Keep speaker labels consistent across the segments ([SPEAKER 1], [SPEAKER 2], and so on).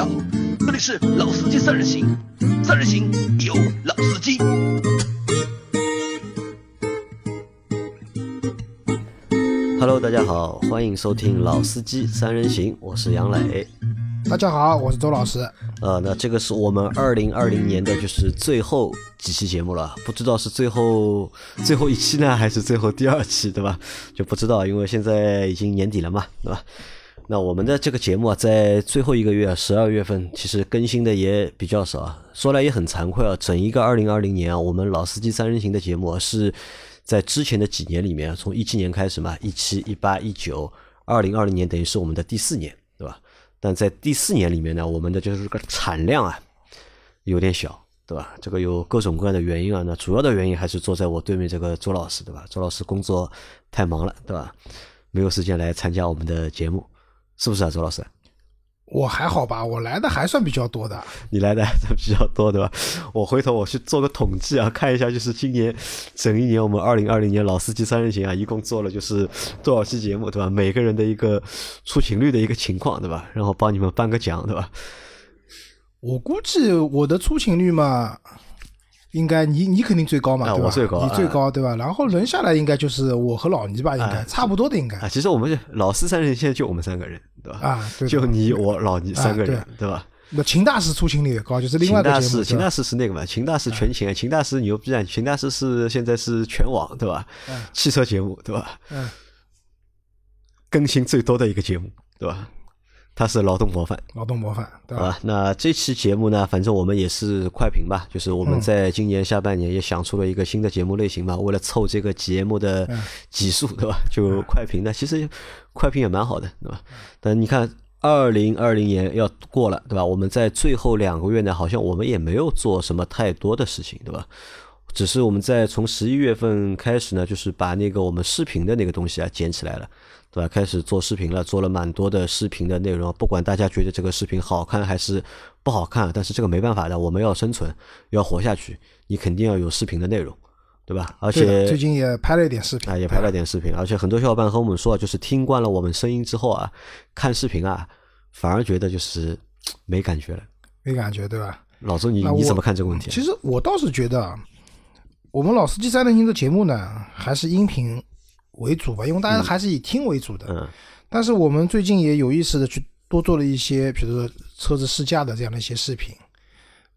[SPEAKER 1] 好，这里是老司机三人行，三人行有老司机。
[SPEAKER 2] Hello，大家好，欢迎收听《老司机三人行》，我是杨磊。
[SPEAKER 3] 大家好，我是周老师。
[SPEAKER 2] 呃，那这个是我们二零二零年的就是最后几期节目了，不知道是最后最后一期呢，还是最后第二期，对吧？就不知道，因为现在已经年底了嘛，对吧？那我们的这个节目啊，在最后一个月，十二月份，其实更新的也比较少啊。说来也很惭愧啊，整一个二零二零年啊，我们老司机三人行的节目啊是在之前的几年里面，从一七年开始嘛，一七、一八、一九、二零二零年，等于是我们的第四年，对吧？但在第四年里面呢，我们的就是个产量啊有点小，对吧？这个有各种各样的原因啊。那主要的原因还是坐在我对面这个周老师，对吧？周老师工作太忙了，对吧？没有时间来参加我们的节目，是不是啊，周老师？
[SPEAKER 3] 我还好吧，我来的还算比较多的。
[SPEAKER 2] 你来的还算比较多，对吧？我回头我去做个统计啊，看一下，就是今年整一年我们二零二零年老司机三人行啊，一共做了就是多少期节目，对吧？每个人的一个出勤率的一个情况，对吧？然后帮你们颁个奖，对吧？
[SPEAKER 3] 我估计我的出勤率嘛，应该你你肯定最高嘛，对吧？
[SPEAKER 2] 啊我最高
[SPEAKER 3] 你最高对吧？然后轮下来应该就是我和老倪吧，应该
[SPEAKER 2] 啊
[SPEAKER 3] 差不多的应该
[SPEAKER 2] 啊，其实我们老司三人行现在就我们三个人，对吧？
[SPEAKER 3] 啊，对。
[SPEAKER 2] 就你我老倪三个人，
[SPEAKER 3] 啊
[SPEAKER 2] 对吧？
[SPEAKER 3] 那秦大师出勤率也高，就是另外
[SPEAKER 2] 秦大师，
[SPEAKER 3] 一个节目，
[SPEAKER 2] 秦大师是那个嘛？秦大师全勤啊，秦大师牛逼啊！秦大师是现在是全网对吧？
[SPEAKER 3] 嗯
[SPEAKER 2] 汽车节目对吧？
[SPEAKER 3] 嗯，
[SPEAKER 2] 更新最多的一个节目对吧？他是劳动模范，
[SPEAKER 3] 劳动模范，对吧？
[SPEAKER 2] 那这期节目呢，反正我们也是快评吧，就是我们
[SPEAKER 3] 嗯
[SPEAKER 2] 在今年下半年也想出了一个新的节目类型嘛，为了凑这个节目的
[SPEAKER 3] 嗯
[SPEAKER 2] 集数，对吧？就快评呢，其实快评也蛮好的，对吧？但你看。二零二零年要过了，对吧？我们在最后两个月呢，好像我们也没有做什么太多的事情，对吧？只是我们在从十一月份开始呢，就是把那个我们视频的那个东西啊捡起来了，对吧？开始做视频了，做了蛮多的视频的内容。不管大家觉得这个视频好看还是不好看，但是这个没办法的，我们要生存，要活下去，你肯定要有视频的内容，对吧？而且
[SPEAKER 3] 最近也拍了一点视频
[SPEAKER 2] 啊，也拍了点视频，而且很多小伙伴和我们说，就是听惯了我们声音之后啊，看视频啊，反而觉得就是没感觉了。
[SPEAKER 3] 没感觉，对吧？
[SPEAKER 2] 老周，你你怎么看这个问题啊？
[SPEAKER 3] 其实我倒是觉得啊，我们老司机三人行的节目呢，还是音频为主吧，因为大家还是以听为主的。
[SPEAKER 2] 嗯
[SPEAKER 3] 但是我们最近也有意识的去多做了一些，比如说车子试驾的这样的一些视频。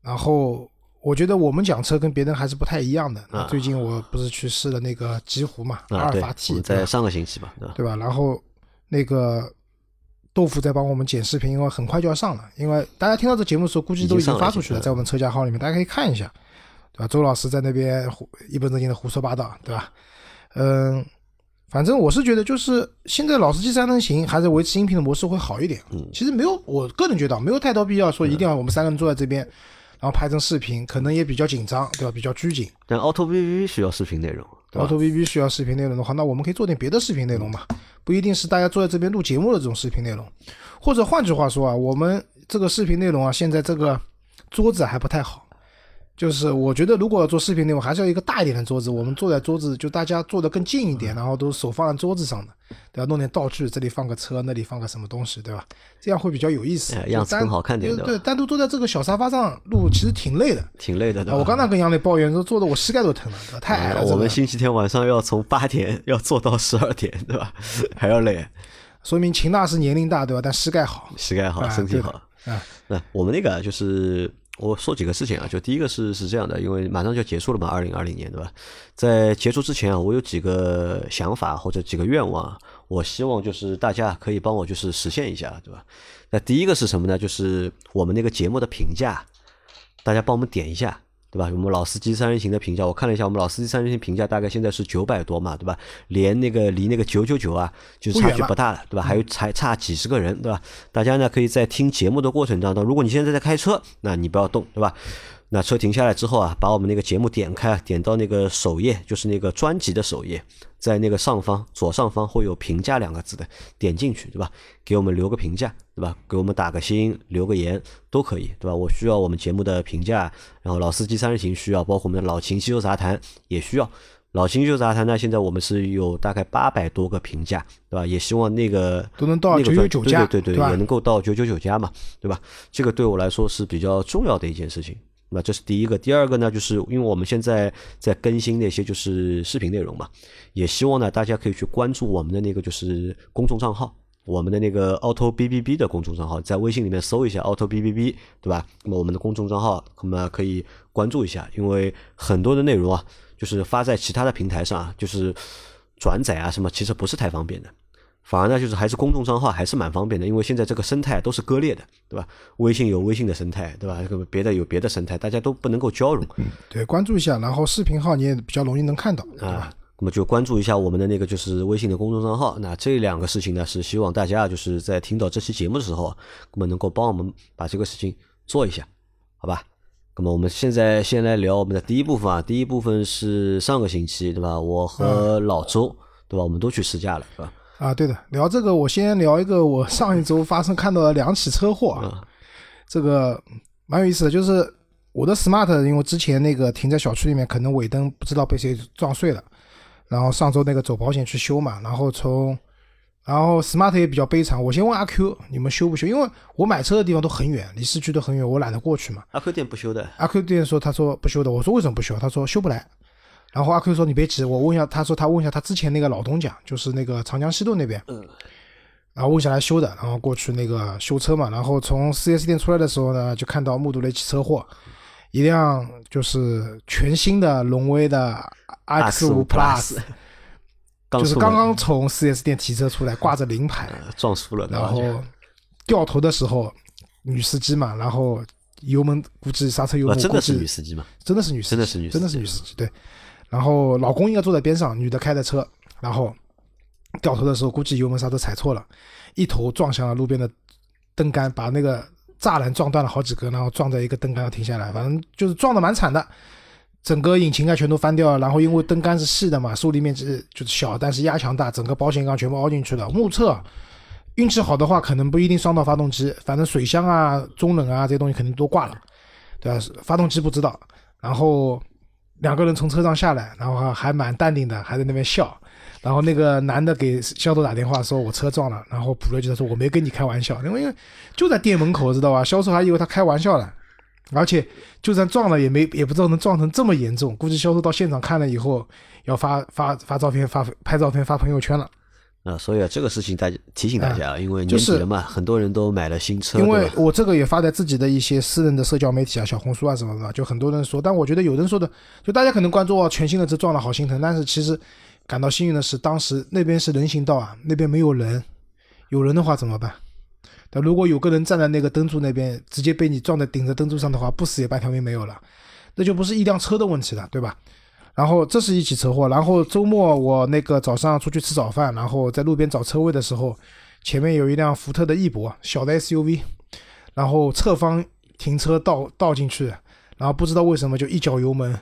[SPEAKER 3] 然后我觉得我们讲车跟别人还是不太一样的。
[SPEAKER 2] 啊
[SPEAKER 3] 最近我不是去试了那个极狐嘛，阿
[SPEAKER 2] 啊，对，
[SPEAKER 3] 尔法
[SPEAKER 2] 我
[SPEAKER 3] T，
[SPEAKER 2] 在上个星期吧，对吧？
[SPEAKER 3] 然后那个豆腐在帮我们剪视频，因为很快就要上了。因为大家听到这节目的时候，估计都已经发出去了在我们车架号里面，大家可以看一下，对吧？周老师在那边胡一本正经的胡说八道，对吧？嗯，反正我是觉得，就是现在老司机三人行还是维持音频的模式会好一点。
[SPEAKER 2] 嗯
[SPEAKER 3] 其实没有，我个人觉得啊没有太多必要说一定要我们三个人坐在这边，然后拍成视频，可能也比较紧张，对吧？比较拘谨。
[SPEAKER 2] 但 Auto VV 需要视频内容，对
[SPEAKER 3] ，auto VV 需要视频内容的话，那我们可以做点别的视频内容嘛，不一定是大家坐在这边录节目的这种视频内容，或者换句话说啊，我们这个视频内容啊，现在这个桌子还不太好，就是我觉得如果要做视频内容，还是要一个大一点的桌子，我们坐在桌子就大家坐得更近一点，然后都手放在桌子上的，对吧？弄点道具，这里放个车，那里放个什么东西，对吧？这样会比较有意思
[SPEAKER 2] 哎，样子
[SPEAKER 3] 就单
[SPEAKER 2] 更好看点对
[SPEAKER 3] 单独坐在这个小沙发上录，其实挺累的。
[SPEAKER 2] 挺累的，
[SPEAKER 3] 我刚才跟杨磊抱怨说，坐的我膝盖都疼了，对吧太矮了。
[SPEAKER 2] 啊我们星期天晚上要从八点要坐到十二点，对吧？还要累，
[SPEAKER 3] 说明秦大师年龄大，对吧？但膝盖好。
[SPEAKER 2] 膝盖好，
[SPEAKER 3] 啊
[SPEAKER 2] 身体好。
[SPEAKER 3] 啊，
[SPEAKER 2] 那我们那个就是我说几个事情啊，就第一个是是这样的，因为马上就要结束了嘛，二零二零年对吧？在结束之前啊，我有几个想法或者几个愿望，我希望就是大家可以帮我就是实现一下，对吧？那第一个是什么呢？就是我们那个节目的评价，大家帮我们点一下。对吧？我们老司机三人行的评价，我看了一下，我们老司机三人行评价大概现在是九百多嘛，对吧？连那个离那个九九九啊，就是差距不大了，对吧？还有才差几十个人，对吧？大家呢可以在听节目的过程当中，如果你现在在开车，那你不要动，对吧？那车停下来之后啊，把我们那个节目点开，点到那个首页，就是那个专辑的首页，在那个上方左上方会有评价两个字的，点进去，对吧？给我们留个评价，对吧？给我们打个心，留个言都可以，对吧？我需要我们节目的评价，然后老司机三人行需要，包括我们的老秦汽修杂谈也需要，老新秀杂谈呢，现在我们是有大概八百多个评价，对吧？也希望那个
[SPEAKER 3] 都能到
[SPEAKER 2] 那个
[SPEAKER 3] 999家
[SPEAKER 2] 对对
[SPEAKER 3] 对吧
[SPEAKER 2] 也能够到九九九家嘛，对吧？这个对我来说是比较重要的一件事情。那这是第一个，第二个呢，就是因为我们现在在更新那些就是视频内容嘛，也希望呢大家可以去关注我们的那个就是公众账号，我们的那个 Auto B B B 的公众账号，在微信里面搜一下 Auto B B B，对吧？那么我们的公众账号，那么可以关注一下，因为很多的内容啊，就是发在其他的平台上啊，就是转载啊什么，其实不是太方便的。反而呢，就是还是公众账号还是蛮方便的，因为现在这个生态都是割裂的，对吧？微信有微信的生态，对吧？这个别的有别的生态，大家都不能够交融
[SPEAKER 3] 对，关注一下，然后视频号你也比较容易能看到，对吧
[SPEAKER 2] 啊？。那么就关注一下我们的那个就是微信的公众账号。那这两个事情呢，是希望大家就是在听到这期节目的时候啊，那么能够帮我们把这个事情做一下，好吧？那么我们现在先来聊我们的第一部分啊，第一部分是上个星期对吧？我和老周对吧？我们都去试驾了，对吧？
[SPEAKER 3] 啊，对的，聊这个，我先聊一个我上一周发生看到的两起车祸啊，这个蛮有意思的，就是我的 smart，因为之前那个停在小区里面，可能尾灯不知道被谁撞碎了，然后上周那个走保险去修嘛，然后从，然后 smart 也比较悲惨，我先问阿 Q 你们修不修？因为我买车的地方都很远，离市区都很远，我懒得过去嘛。
[SPEAKER 2] 阿 Q 店不修的，
[SPEAKER 3] 阿 Q 店说他说不修的，我说为什么不修？他说修不来。然后阿 Q 说你别急，我问一下，他说他问一下他之前那个老东家，就是那个长江西路那边，
[SPEAKER 2] 嗯，
[SPEAKER 3] 然后问下来修的，然后过去那个修车嘛，然后从 4S 店出来的时候呢，就看到目睹了一起车祸，一辆就是全新的荣威的 X 五 Plus，就是
[SPEAKER 2] 刚
[SPEAKER 3] 刚刚从 4S 店提车出来，挂着临牌，
[SPEAKER 2] 呃撞输了，
[SPEAKER 3] 然后掉头的时候，女司机嘛，然后油门估计刹车油门
[SPEAKER 2] 啊真的是
[SPEAKER 3] 估计
[SPEAKER 2] 女司机嘛？
[SPEAKER 3] 真的是女司机，
[SPEAKER 2] 真的是女司机
[SPEAKER 3] 真的是女司机，对。然后老公应该坐在边上，女的开的车，然后掉头的时候估计油门刹车踩错了，一头撞向了路边的灯杆，把那个栅栏撞断了好几个，然后撞在一个灯杆上停下来，反正就是撞的蛮惨的。整个引擎盖全都翻掉了，然后因为灯杆是细的嘛，受力面积就是小，但是压强大，整个保险杠全部凹进去了。目测运气好的话，可能不一定伤到发动机，反正水箱啊、中冷啊这些东西肯定都挂了，对吧？发动机不知道。然后两个人从车上下来，然后还蛮淡定的，还在那边笑。然后那个男的给销售打电话说：“我车撞了。”然后补了一句：“说我没跟你开玩笑，因为因为就在店门口，知道吧？销售还以为他开玩笑呢。而且就算撞了，也没也不知道能撞成这么严重。估计销售到现场看了以后，要发发发照片、发拍照片、发朋友圈了。
[SPEAKER 2] 啊，所以啊，这个事情大家提醒大家啊，因为
[SPEAKER 3] 就是
[SPEAKER 2] 年底了嘛，很多人都买了新车，
[SPEAKER 3] 因为我这个也发在自己的一些私人的社交媒体啊、小红书啊什么的，就很多人说，但我觉得有人说的，就大家可能关注哦，全新的车撞了好心疼，但是其实感到幸运的是，当时那边是人行道啊，那边没有人，有人的话怎么办？但如果有个人站在那个灯柱那边，直接被你撞在顶着灯柱上的话，不死也半条命没有了，那就不是一辆车的问题了，对吧？然后这是一起车祸，然后周末我那个早上出去吃早饭，然后在路边找车位的时候，前面有一辆福特的翼博小的 SUV，然后侧方停车倒倒进去，然后不知道为什么就一脚油门，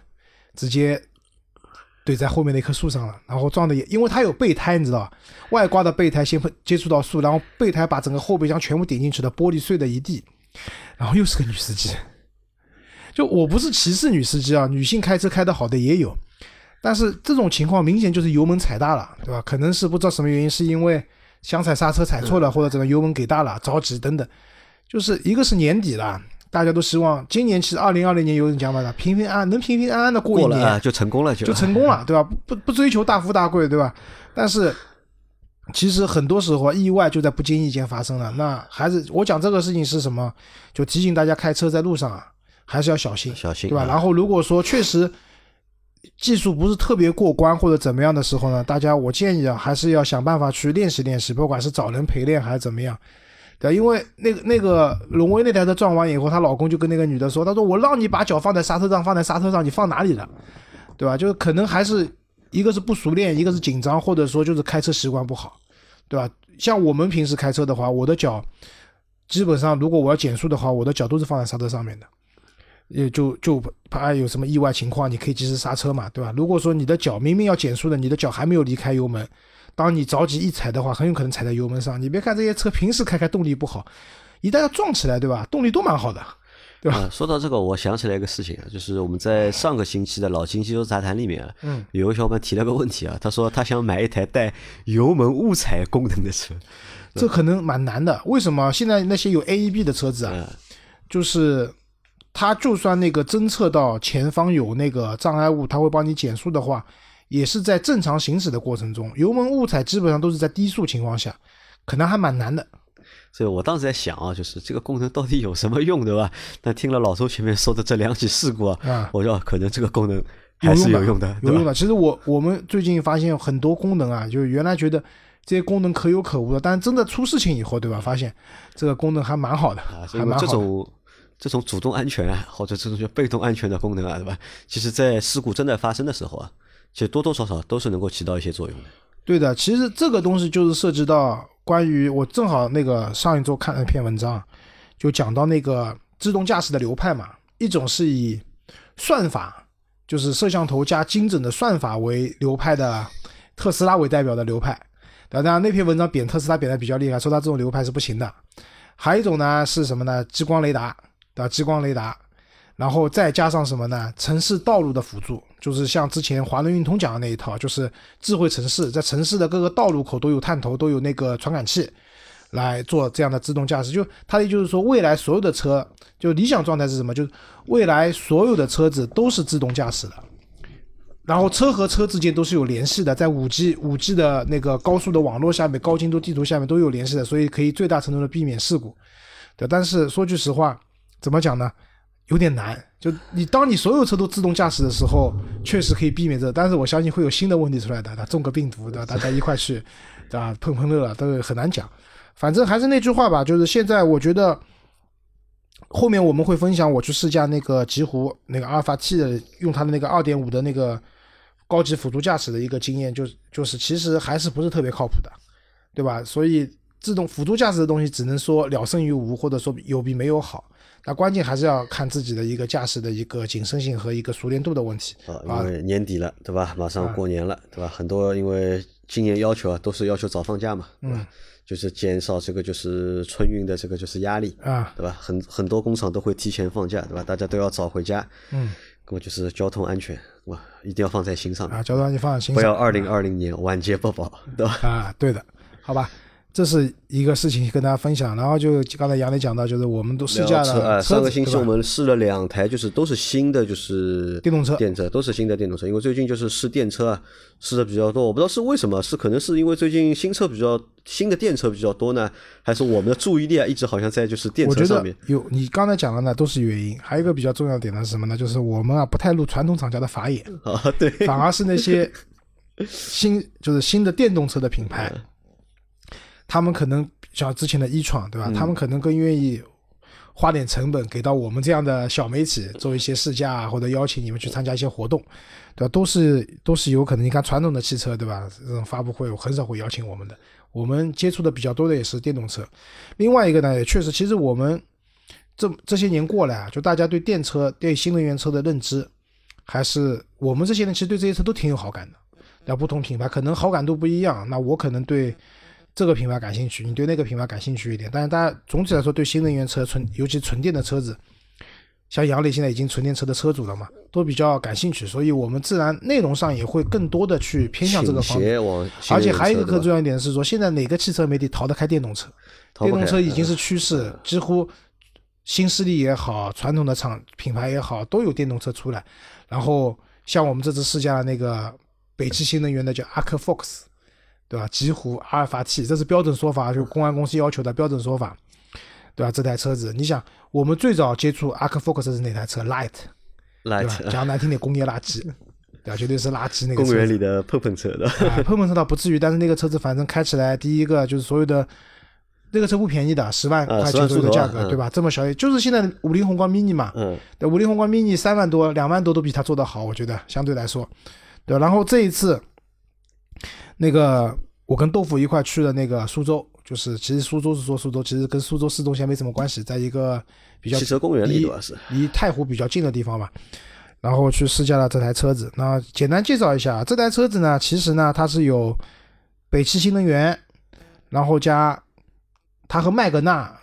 [SPEAKER 3] 直接怼在后面的一棵树上了，然后撞的也因为它有备胎，你知道吧？外挂的备胎先接触到树，然后备胎把整个后备箱全部顶进去的，玻璃碎的一地，然后又是个女司机。就我不是歧视女司机啊，女性开车开得好的也有，但是这种情况明显就是油门踩大了，对吧？可能是不知道什么原因，是因为想踩刹车踩错了，或者怎么油门给大了，着急等等。就是一个是年底了，大家都希望今年其实二零二零年有人讲嘛的，平平安安能平平安安的过一年，
[SPEAKER 2] 就成功了，就
[SPEAKER 3] 就成功了，对吧？不不不追求大富大贵，对吧？但是其实很多时候啊意外就在不经意间发生了。那还是我讲这个事情是什么？就提醒大家开车在路上啊，还是要小心？
[SPEAKER 2] 小心对吧
[SPEAKER 3] 然后如果说确实技术不是特别过关或者怎么样的时候呢，大家我建议啊，还是要想办法去练习练习，不管是找人陪练还是怎么样。对，因为那个那个荣威那台车撞完以后，她老公就跟那个女的说：“他说我让你把脚放在刹车上，放在刹车上，你放哪里了？对吧？就是可能还是一个是不熟练，一个是紧张，或者说就是开车习惯不好，对吧？像我们平时开车的话，我的脚基本上如果我要减速的话，我的脚都是放在刹车上面的，也就就怕有什么意外情况，你可以及时刹车嘛，对吧？如果说你的脚明明要减速的，你的脚还没有离开油门，当你着急一踩的话，很有可能踩在油门上。你别看这些车平时开开动力不好，一旦要撞起来，对吧？动力都蛮好的，对吧？
[SPEAKER 2] 啊，说到这个，我想起来一个事情啊，就是我们在上个星期的老金汽车杂谈里面啊，
[SPEAKER 3] 嗯，
[SPEAKER 2] 有个小伙伴提了个问题啊，他说他想买一台带油门误踩功能的车，
[SPEAKER 3] 这可能蛮难的。为什么现在那些有 AEB 的车子啊，
[SPEAKER 2] 嗯
[SPEAKER 3] 就是它就算那个侦测到前方有那个障碍物，它会帮你减速的话，也是在正常行驶的过程中，油门误踩基本上都是在低速情况下，可能还蛮难的。
[SPEAKER 2] 所以我当时在想啊，就是这个功能到底有什么用，对吧？但听了老周前面说的这两起事故啊，
[SPEAKER 3] 啊
[SPEAKER 2] 我说可能这个功能还是有用的，
[SPEAKER 3] 有用的。其实我我们最近发现很多功能啊，就是原来觉得这些功能可有可无的，但是真的出事情以后，对吧？发现这个功能还蛮好的，还蛮好的。
[SPEAKER 2] 种这种主动安全啊，或者这种叫被动安全的功能啊，对吧？其实，在事故真的发生的时候啊，其实多多少少都是能够起到一些作用的。
[SPEAKER 3] 对的，其实这个东西就是涉及到关于我正好那个上一周看了一篇文章，就讲到那个自动驾驶的流派嘛，一种是以算法，就是摄像头加精准的算法为流派的特斯拉为代表的流派。当然，那篇文章贬特斯拉贬的比较厉害，说它这种流派是不行的。还有一种呢是什么呢？激光雷达，对吧？激光雷达，然后再加上什么呢？城市道路的辅助，就是像之前华能运通讲的那一套，就是智慧城市，在城市的各个道路口都有探头，都有那个传感器，来做这样的自动驾驶。就它的就是说，未来所有的车，就理想状态是什么？就是未来所有的车子都是自动驾驶的。然后车和车之间都是有联系的，在五 G 五 G 的那个高速的网络下面、高精度地图下面都有联系的，所以可以最大程度的避免事故。对，但是说句实话，怎么讲呢？有点难。就你当你所有车都自动驾驶的时候，确实可以避免这，但是我相信会有新的问题出来的，它中个病毒，对吧？大家一块去，对吧？碰碰乐了，都很难讲。反正还是那句话吧，就是现在我觉得。后面我们会分享我去试驾那个极狐那个阿尔法 T 的，用它的那个二点五的那个高级辅助驾驶的一个经验，就是就是其实还是不是特别靠谱的，对吧？所以自动辅助驾驶的东西只能说了胜于无，或者说有比没有好。那关键还是要看自己的一个驾驶的一个谨慎性和一个熟练度的问题。
[SPEAKER 2] 啊，因为年底了，对吧？马上过年了，对吧？很多因为今年要求啊，都是要求早放假嘛，对吧？就是减少这个就是春运的这个就是压力，
[SPEAKER 3] 啊，
[SPEAKER 2] 对吧？很很多工厂都会提前放假，对吧？大家都要早回家，
[SPEAKER 3] 嗯，
[SPEAKER 2] 那么就是交通安全，哇，一定要放在心上，
[SPEAKER 3] 啊，交通安全放在心上，
[SPEAKER 2] 不要二零二零年晚节不保，对吧？
[SPEAKER 3] 啊，对的，好吧。这是一个事情跟大家分享，然后就刚才杨磊讲到，就是我们都试驾了车子，
[SPEAKER 2] 上个星期我们试了两台，就是都是新的，就是
[SPEAKER 3] 电动车
[SPEAKER 2] 电车都是新的电动车。因为最近就是试电车啊，试的比较多，我不知道是为什么，是可能是因为最近新车比较新的电车比较多呢，还是我们的注意力啊一直好像在就是电车上面
[SPEAKER 3] 有你刚才讲的呢都是原因，还有一个比较重要的点呢是什么呢？就是我们啊不太入传统厂家的法眼，
[SPEAKER 2] 啊？对，
[SPEAKER 3] 反而是那些新就是新的电动车的品牌，他们可能像之前的一创对吧？他们可能更愿意花点成本给到我们这样的小媒体做一些试驾啊，或者邀请你们去参加一些活动，对吧？都是都是有可能。你看传统的汽车对吧？这种发布会很少会邀请我们的，我们接触的比较多的也是电动车。另外一个呢，也确实，其实我们这这些年过来啊，就大家对电车、对新能源车的认知，还是我们这些人其实对这些车都挺有好感的。那不同品牌可能好感度不一样，那我可能对这个品牌感兴趣，你对那个品牌感兴趣一点。但是大家总体来说对新能源车纯，尤其纯电的车子，像杨磊现在已经纯电车的车主了嘛，都比较感兴趣，所以我们自然内容上也会更多的去偏向这个方面。而且还有一个
[SPEAKER 2] 车对吧
[SPEAKER 3] 更重要一点是说，现在哪个汽车媒体逃得开电动车？电动车已经是趋势，几乎新势力也好，传统的厂品牌也好，都有电动车出来。然后像我们这次试驾的那个北汽新能源的叫 Arc Fox，对吧？极狐阿尔法 T，这是标准说法，就公安公司要求的标准说法，对吧？这台车子，你想，我们最早接触 Arc Fox 是哪台车？Light，对吧讲难听点，工业垃圾，对吧？绝对是垃圾那个
[SPEAKER 2] 公园里的碰碰车的，
[SPEAKER 3] 啊，碰碰车倒不至于，但是那个车子反正开起来，第一个就是所有的那个车不便宜的，十万
[SPEAKER 2] 啊10
[SPEAKER 3] 块钱左右的价格，
[SPEAKER 2] 嗯
[SPEAKER 3] 对吧？这么小，就是现在五菱宏光 mini 嘛，
[SPEAKER 2] 嗯，
[SPEAKER 3] 对，五菱宏光 mini 三万多、两万多都比它做得好，我觉得相对来说，对。然后这一次，那个我跟豆腐一块去的那个苏州，就是其实苏州是说苏州，其实跟苏州市中心没什么关系，在一个比较
[SPEAKER 2] 汽车公园里
[SPEAKER 3] 离
[SPEAKER 2] 主要是
[SPEAKER 3] 离太湖比较近的地方吧。然后去试驾了这台车子。那简单介绍一下，这台车子呢，其实呢它是有北汽新能源，然后加它和麦格纳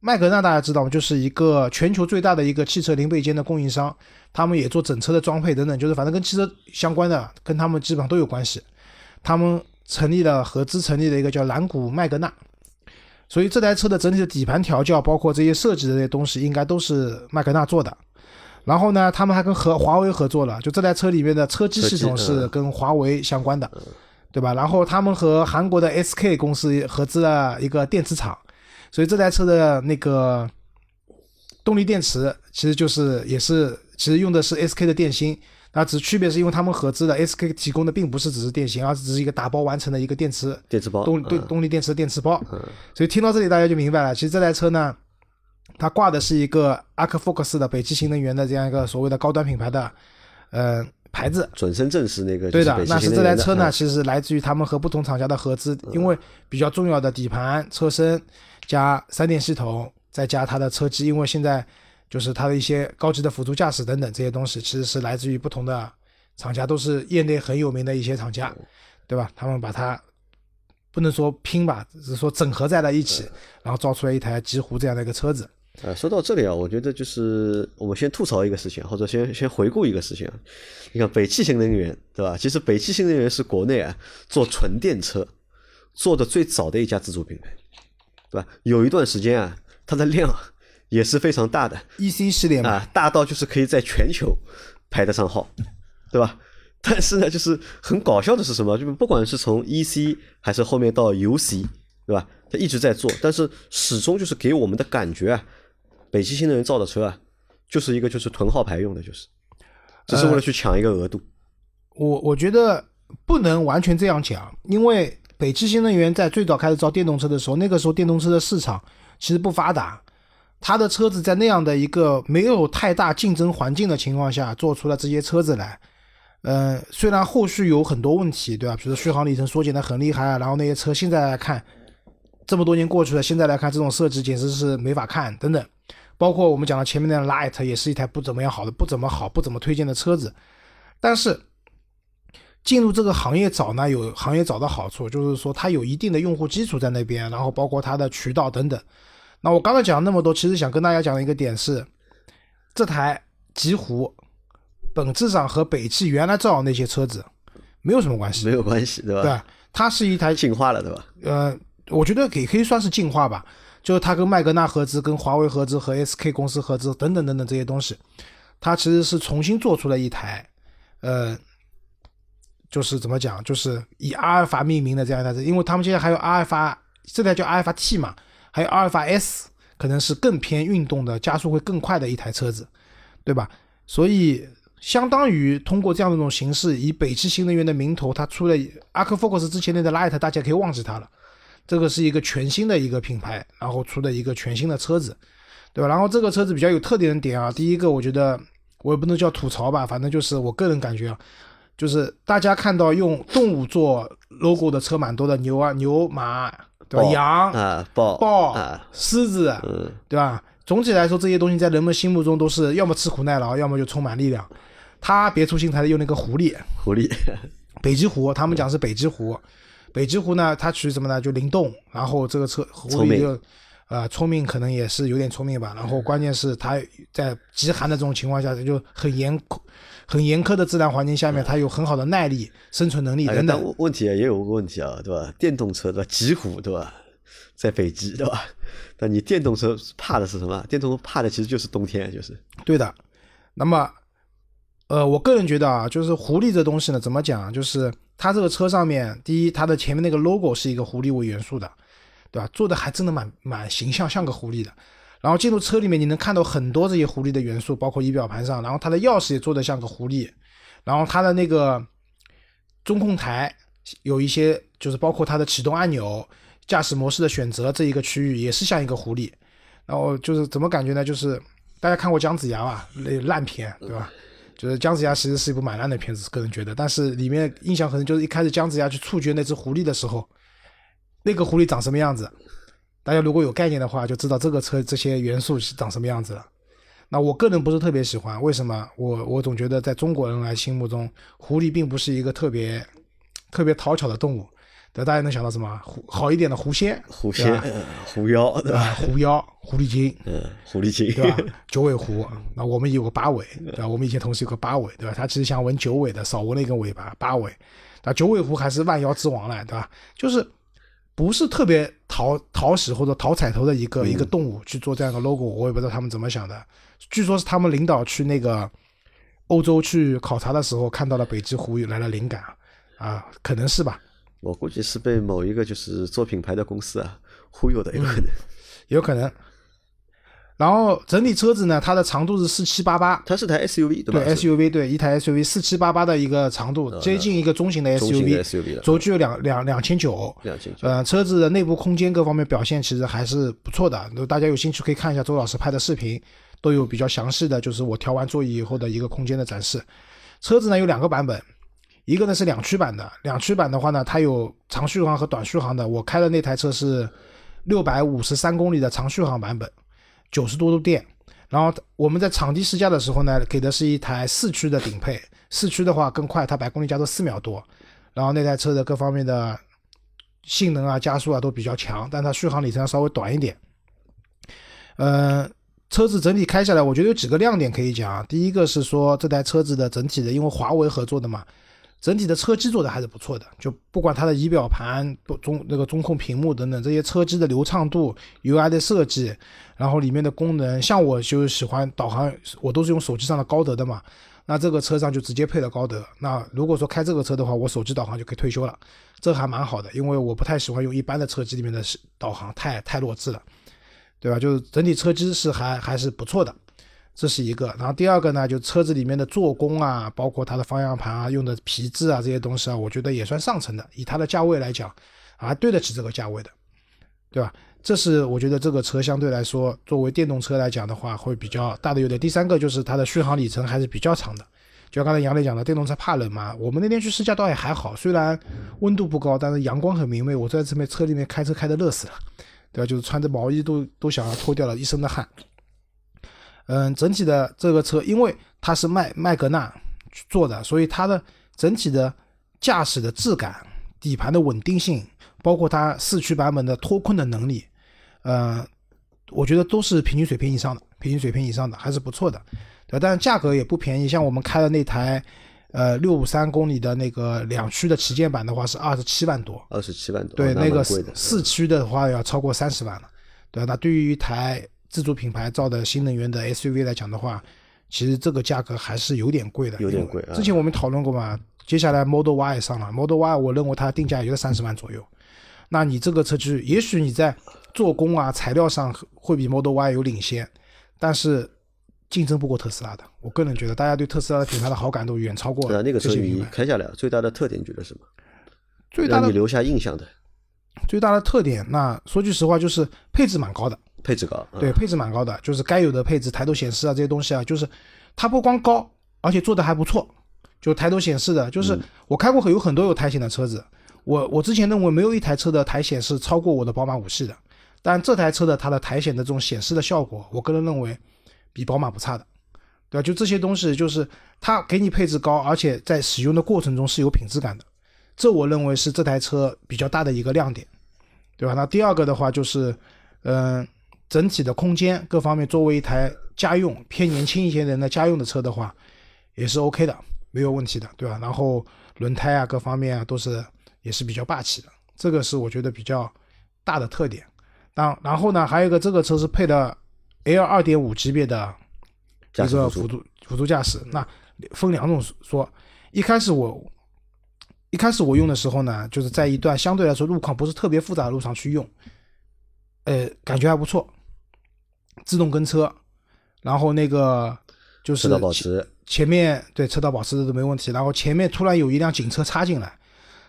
[SPEAKER 3] 麦格纳大家知道吗？就是一个全球最大的一个汽车零配件的供应商，他们也做整车的装配等等，就是反正跟汽车相关的，跟他们基本上都有关系。他们成立了合资成立的一个叫蓝谷麦格纳，所以这台车的整体的底盘调教，包括这些设计的这些东西，应该都是麦格纳做的。然后呢，他们还跟和华为合作了，就这台车里面的车机系统是跟华为相关的，对吧？然后他们和韩国的 SK 公司合资了一个电池厂。所以这台车的那个动力电池其实就是也是其实用的是 SK 的电芯，那只区别是因为他们合资的 SK 提供的并不是只是电芯，而是只是一个打包完成的一个电池
[SPEAKER 2] 电池包
[SPEAKER 3] 动对动力电池的电池包。所以听到这里大家就明白了，其实这台车呢，它挂的是一个阿克福克斯的北汽新能源的这样一个所谓的高端品牌的呃牌子。
[SPEAKER 2] 准生证是那个
[SPEAKER 3] 对的，那是这台车呢，
[SPEAKER 2] 嗯
[SPEAKER 3] 其实来自于他们和不同厂家的合资，因为比较重要的底盘、车身加三电系统，再加它的车机，因为现在就是它的一些高级的辅助驾驶等等这些东西，其实是来自于不同的厂家，都是业内很有名的一些厂家，对吧？他们把它不能说拼吧，只是说整合在了一起，然后造出来一台极狐这样的一个车子。
[SPEAKER 2] 呃，说到这里啊，我觉得就是我们先吐槽一个事情，或者先先回顾一个事情啊。你看北汽新能源，对吧？其实北汽新能源是国内啊做纯电车做的最早的一家自主品牌，对吧？有一段时间啊，它的量也是非常大的
[SPEAKER 3] EC E 系列嘛，
[SPEAKER 2] 啊，大到就是可以在全球排得上号，对吧？但是呢，就是很搞笑的是什么？就是不管是从 EC 还是后面到 UC，对吧？它一直在做，但是始终就是给我们的感觉啊，北汽新能源造的车啊，就是一个就是囤号牌用的，就是只是为了去抢一个额度。
[SPEAKER 3] 我我觉得不能完全这样讲，因为北汽新能源在最早开始造电动车的时候，那个时候电动车的市场其实不发达，他的车子在那样的一个没有太大竞争环境的情况下，做出了这些车子来。呃，虽然后续有很多问题，对吧？比如续航里程缩减的很厉害啊，然后那些车现在来看，这么多年过去了，现在来看这种设计简直是没法看，等等。包括我们讲的前面的 Light 也是一台不怎么样好的、不怎么好、不怎么推荐的车子，但是进入这个行业早呢，有行业早的好处，就是说它有一定的用户基础在那边，然后包括它的渠道等等。那我刚才讲那么多，其实想跟大家讲的一个点是，这台极狐本质上和北汽原来造的那些车子没有什么关系，
[SPEAKER 2] 没有关系，对吧？
[SPEAKER 3] 对，它是一台
[SPEAKER 2] 进化了，对吧？
[SPEAKER 3] 呃，我觉得也可以算是进化吧，就是它跟麦格纳合资、跟华为合资和 SK 公司合资等等等等这些东西，它其实是重新做出了一台，呃，就是怎么讲，就是以阿尔法命名的这样一台车，因为他们现在还有阿尔法，这台叫阿尔法 T 嘛，还有阿尔法 S，可能是更偏运动的，加速会更快的一台车子，对吧？所以相当于通过这样的一种形式，以北汽新能源的名头，它出了阿克 Focus 之前那的 Light，大家可以忘记它了。这个是一个全新的一个品牌，然后出的一个全新的车子，对吧？然后这个车子比较有特点的点啊，第一个我觉得我也不能叫吐槽吧，反正就是我个人感觉啊，就是大家看到用动物做 logo 的车蛮多的，牛啊牛马，对吧？羊、
[SPEAKER 2] 啊，豹
[SPEAKER 3] 豹
[SPEAKER 2] 啊，、
[SPEAKER 3] 狮子，
[SPEAKER 2] 嗯，
[SPEAKER 3] 对吧？总体来说，这些东西在人们心目中都是要么吃苦耐劳，要么就充满力量。他别出心裁的用那个狐狸，
[SPEAKER 2] 狐狸，
[SPEAKER 3] 北极狐，他们讲是北极狐。北极狐呢，它取什么呢？就灵动，然后这个车狐狸就，呃，聪明可能也是有点聪明吧。然后关键是它在极寒的这种情况下，就很严酷、很严苛的自然环境下面，它有很好的耐力、生存能力
[SPEAKER 2] 哎
[SPEAKER 3] 等等。
[SPEAKER 2] 但问问题啊也有个问题啊，对吧？电动车对吧？极狐对吧？在北极对吧？那你电动车怕的是什么？电动车怕的其实就是冬天，就是
[SPEAKER 3] 对的。那么，呃，我个人觉得啊，就是狐狸这东西呢，怎么讲？就是它这个车上面，第一，它的前面那个 logo 是一个狐狸为元素的，对吧？做的还真的蛮蛮形象，像个狐狸的。然后进入车里面，你能看到很多这些狐狸的元素，包括仪表盘上，然后它的钥匙也做的像个狐狸，然后它的那个中控台有一些，就是包括它的启动按钮、驾驶模式的选择这一个区域也是像一个狐狸。然后就是怎么感觉呢？就是大家看过姜子牙吧，那烂片对吧？就是姜子牙其实是一部蛮烂的片子，个人觉得。但是里面印象很深，就是一开始姜子牙去处决那只狐狸的时候，那个狐狸长什么样子？大家如果有概念的话，就知道这个车这些元素是长什么样子了。那我个人不是特别喜欢，为什么？我我总觉得在中国人来心目中，狐狸并不是一个特别特别讨巧的动物。对，大家能想到什么？狐好一点的狐仙，
[SPEAKER 2] 狐仙、呃狐妖，对吧？
[SPEAKER 3] 狐妖、狐狸精，
[SPEAKER 2] 嗯，狐狸精，
[SPEAKER 3] 对吧？九尾狐，那我们有个八尾，对吧？我们以前同事有个八尾，对吧？他其实想纹九尾的，少纹了一根尾巴，八尾。那九尾狐还是万妖之王了，对吧？就是不是特别讨讨喜或者讨彩头的一个、一个动物去做这样的 logo，我也不知道他们怎么想的。据说是他们领导去那个欧洲去考察的时候，看到了北极狐来了灵感啊，可能是吧。
[SPEAKER 2] 我估计是被某一个就是做品牌的公司啊忽悠的，有可能。
[SPEAKER 3] 有可能。然后整体车子呢，它的长度是四七八八，
[SPEAKER 2] 它是台 SUV 对吧？
[SPEAKER 3] 对 SUV 对一台 SUV 四七八八的一个长度，接近一个中型的
[SPEAKER 2] 中型的 SUV，SUV 了，
[SPEAKER 3] 轴距有两两两千九。
[SPEAKER 2] 两千九。
[SPEAKER 3] 呃，车子的内部空间各方面表现其实还是不错的。大家有兴趣可以看一下周老师拍的视频，都有比较详细的，就是我调完座椅以后的一个空间的展示。车子呢有两个版本，一个呢是两驱版的，两驱版的话呢，它有长续航和短续航的。我开的那台车是六百五十三公里的长续航版本，九十多度电。然后我们在场地试驾的时候呢，给的是一台四驱的顶配，四驱的话更快，它百公里加速四秒多。然后那台车的各方面的性能啊、加速啊都比较强，但它续航里程稍微短一点。呃，车子整体开下来，我觉得有几个亮点可以讲啊。第一个是说这台车子的整体的，因为华为合作的嘛，整体的车机做的还是不错的。就不管它的仪表盘、不中那个中控屏幕等等这些车机的流畅度、UI 的设计，然后里面的功能，像我就喜欢导航，我都是用手机上的高德的嘛。那这个车上就直接配了高德。那如果说开这个车的话，我手机导航就可以退休了，这还蛮好的，因为我不太喜欢用一般的车机里面的导航，太太弱智了，对吧？就是整体车机是还还是不错的，这是一个。然后第二个呢，就车子里面的做工啊，包括它的方向盘啊，用的皮质啊这些东西啊，我觉得也算上乘的，以它的价位来讲，还对得起这个价位的，对吧？这是我觉得这个车相对来说，作为电动车来讲的话，会比较大的优点。第三个就是它的续航里程还是比较长的。就刚才杨磊讲的，电动车怕冷嘛，我们那天去试驾倒也还好，虽然温度不高，但是阳光很明媚，我在这边车里面开车开的热死了，对吧？就是穿着毛衣都都想要脱掉了，一身的汗。嗯，整体的这个车，因为它是麦麦格纳去做的，所以它的整体的驾驶的质感、底盘的稳定性，包括它四驱版本的脱困的能力，呃，我觉得都是平均水平以上的，平均水平以上的还是不错的，对吧？但是价格也不便宜，像我们开的那台，呃，六五三公里的那个两驱的旗舰版的话是二十七万多，
[SPEAKER 2] 二十七万多，
[SPEAKER 3] 对，
[SPEAKER 2] 那
[SPEAKER 3] 个
[SPEAKER 2] 四。
[SPEAKER 3] 四驱的话要超过三十万了，对吧？那对于一台自主品牌造的新能源的 SUV 来讲的话，其实这个价格还是有点贵的，
[SPEAKER 2] 有点贵啊
[SPEAKER 3] 之前我们讨论过嘛，接下来 Model Y 也上了，Model Y 我认为它定价也在三十万左右。那你这个车就，也许你在做工啊、材料上会比 Model Y 有领先，但是竞争不过特斯拉的。我个人觉得，大家对特斯拉的品牌的好感度远超过
[SPEAKER 2] 对啊，那个车你。开下来最大的特点觉得什么？
[SPEAKER 3] 最大的
[SPEAKER 2] 你留下印象的
[SPEAKER 3] 最大的特点，那说句实话，就是配置蛮高的。
[SPEAKER 2] 配置高，啊
[SPEAKER 3] 对，配置蛮高的，就是该有的配置，抬头显示啊这些东西啊，就是它不光高，而且做的还不错。就抬头显示的，就是我开过很有很多有抬显的车子，我我之前认为没有一台车的抬显是超过我的宝马五系的，但这台车的它的抬显的这种显示的效果，我个人认为比宝马不差的，对吧？就这些东西，就是它给你配置高，而且在使用的过程中是有品质感的，这我认为是这台车比较大的一个亮点，对吧？那第二个的话就是，嗯、整体的空间各方面，作为一台家用偏年轻一些人的家用的车的话，也是 OK 的，没有问题的，对吧？然后轮胎啊各方面啊都是也是比较霸气的，这个是我觉得比较大的特点。当然后呢，还有一个这个车是配的 L 二点五级别的一个辅助辅助驾驶，那分两种说，一开始我一开始我用的时候呢，就是在一段相对来说路况不是特别复杂的路上去用，呃，感觉还不错，自动跟车，然后那个就是
[SPEAKER 2] 车道保持，
[SPEAKER 3] 前面对车道保持的都没问题，然后前面突然有一辆警车插进来，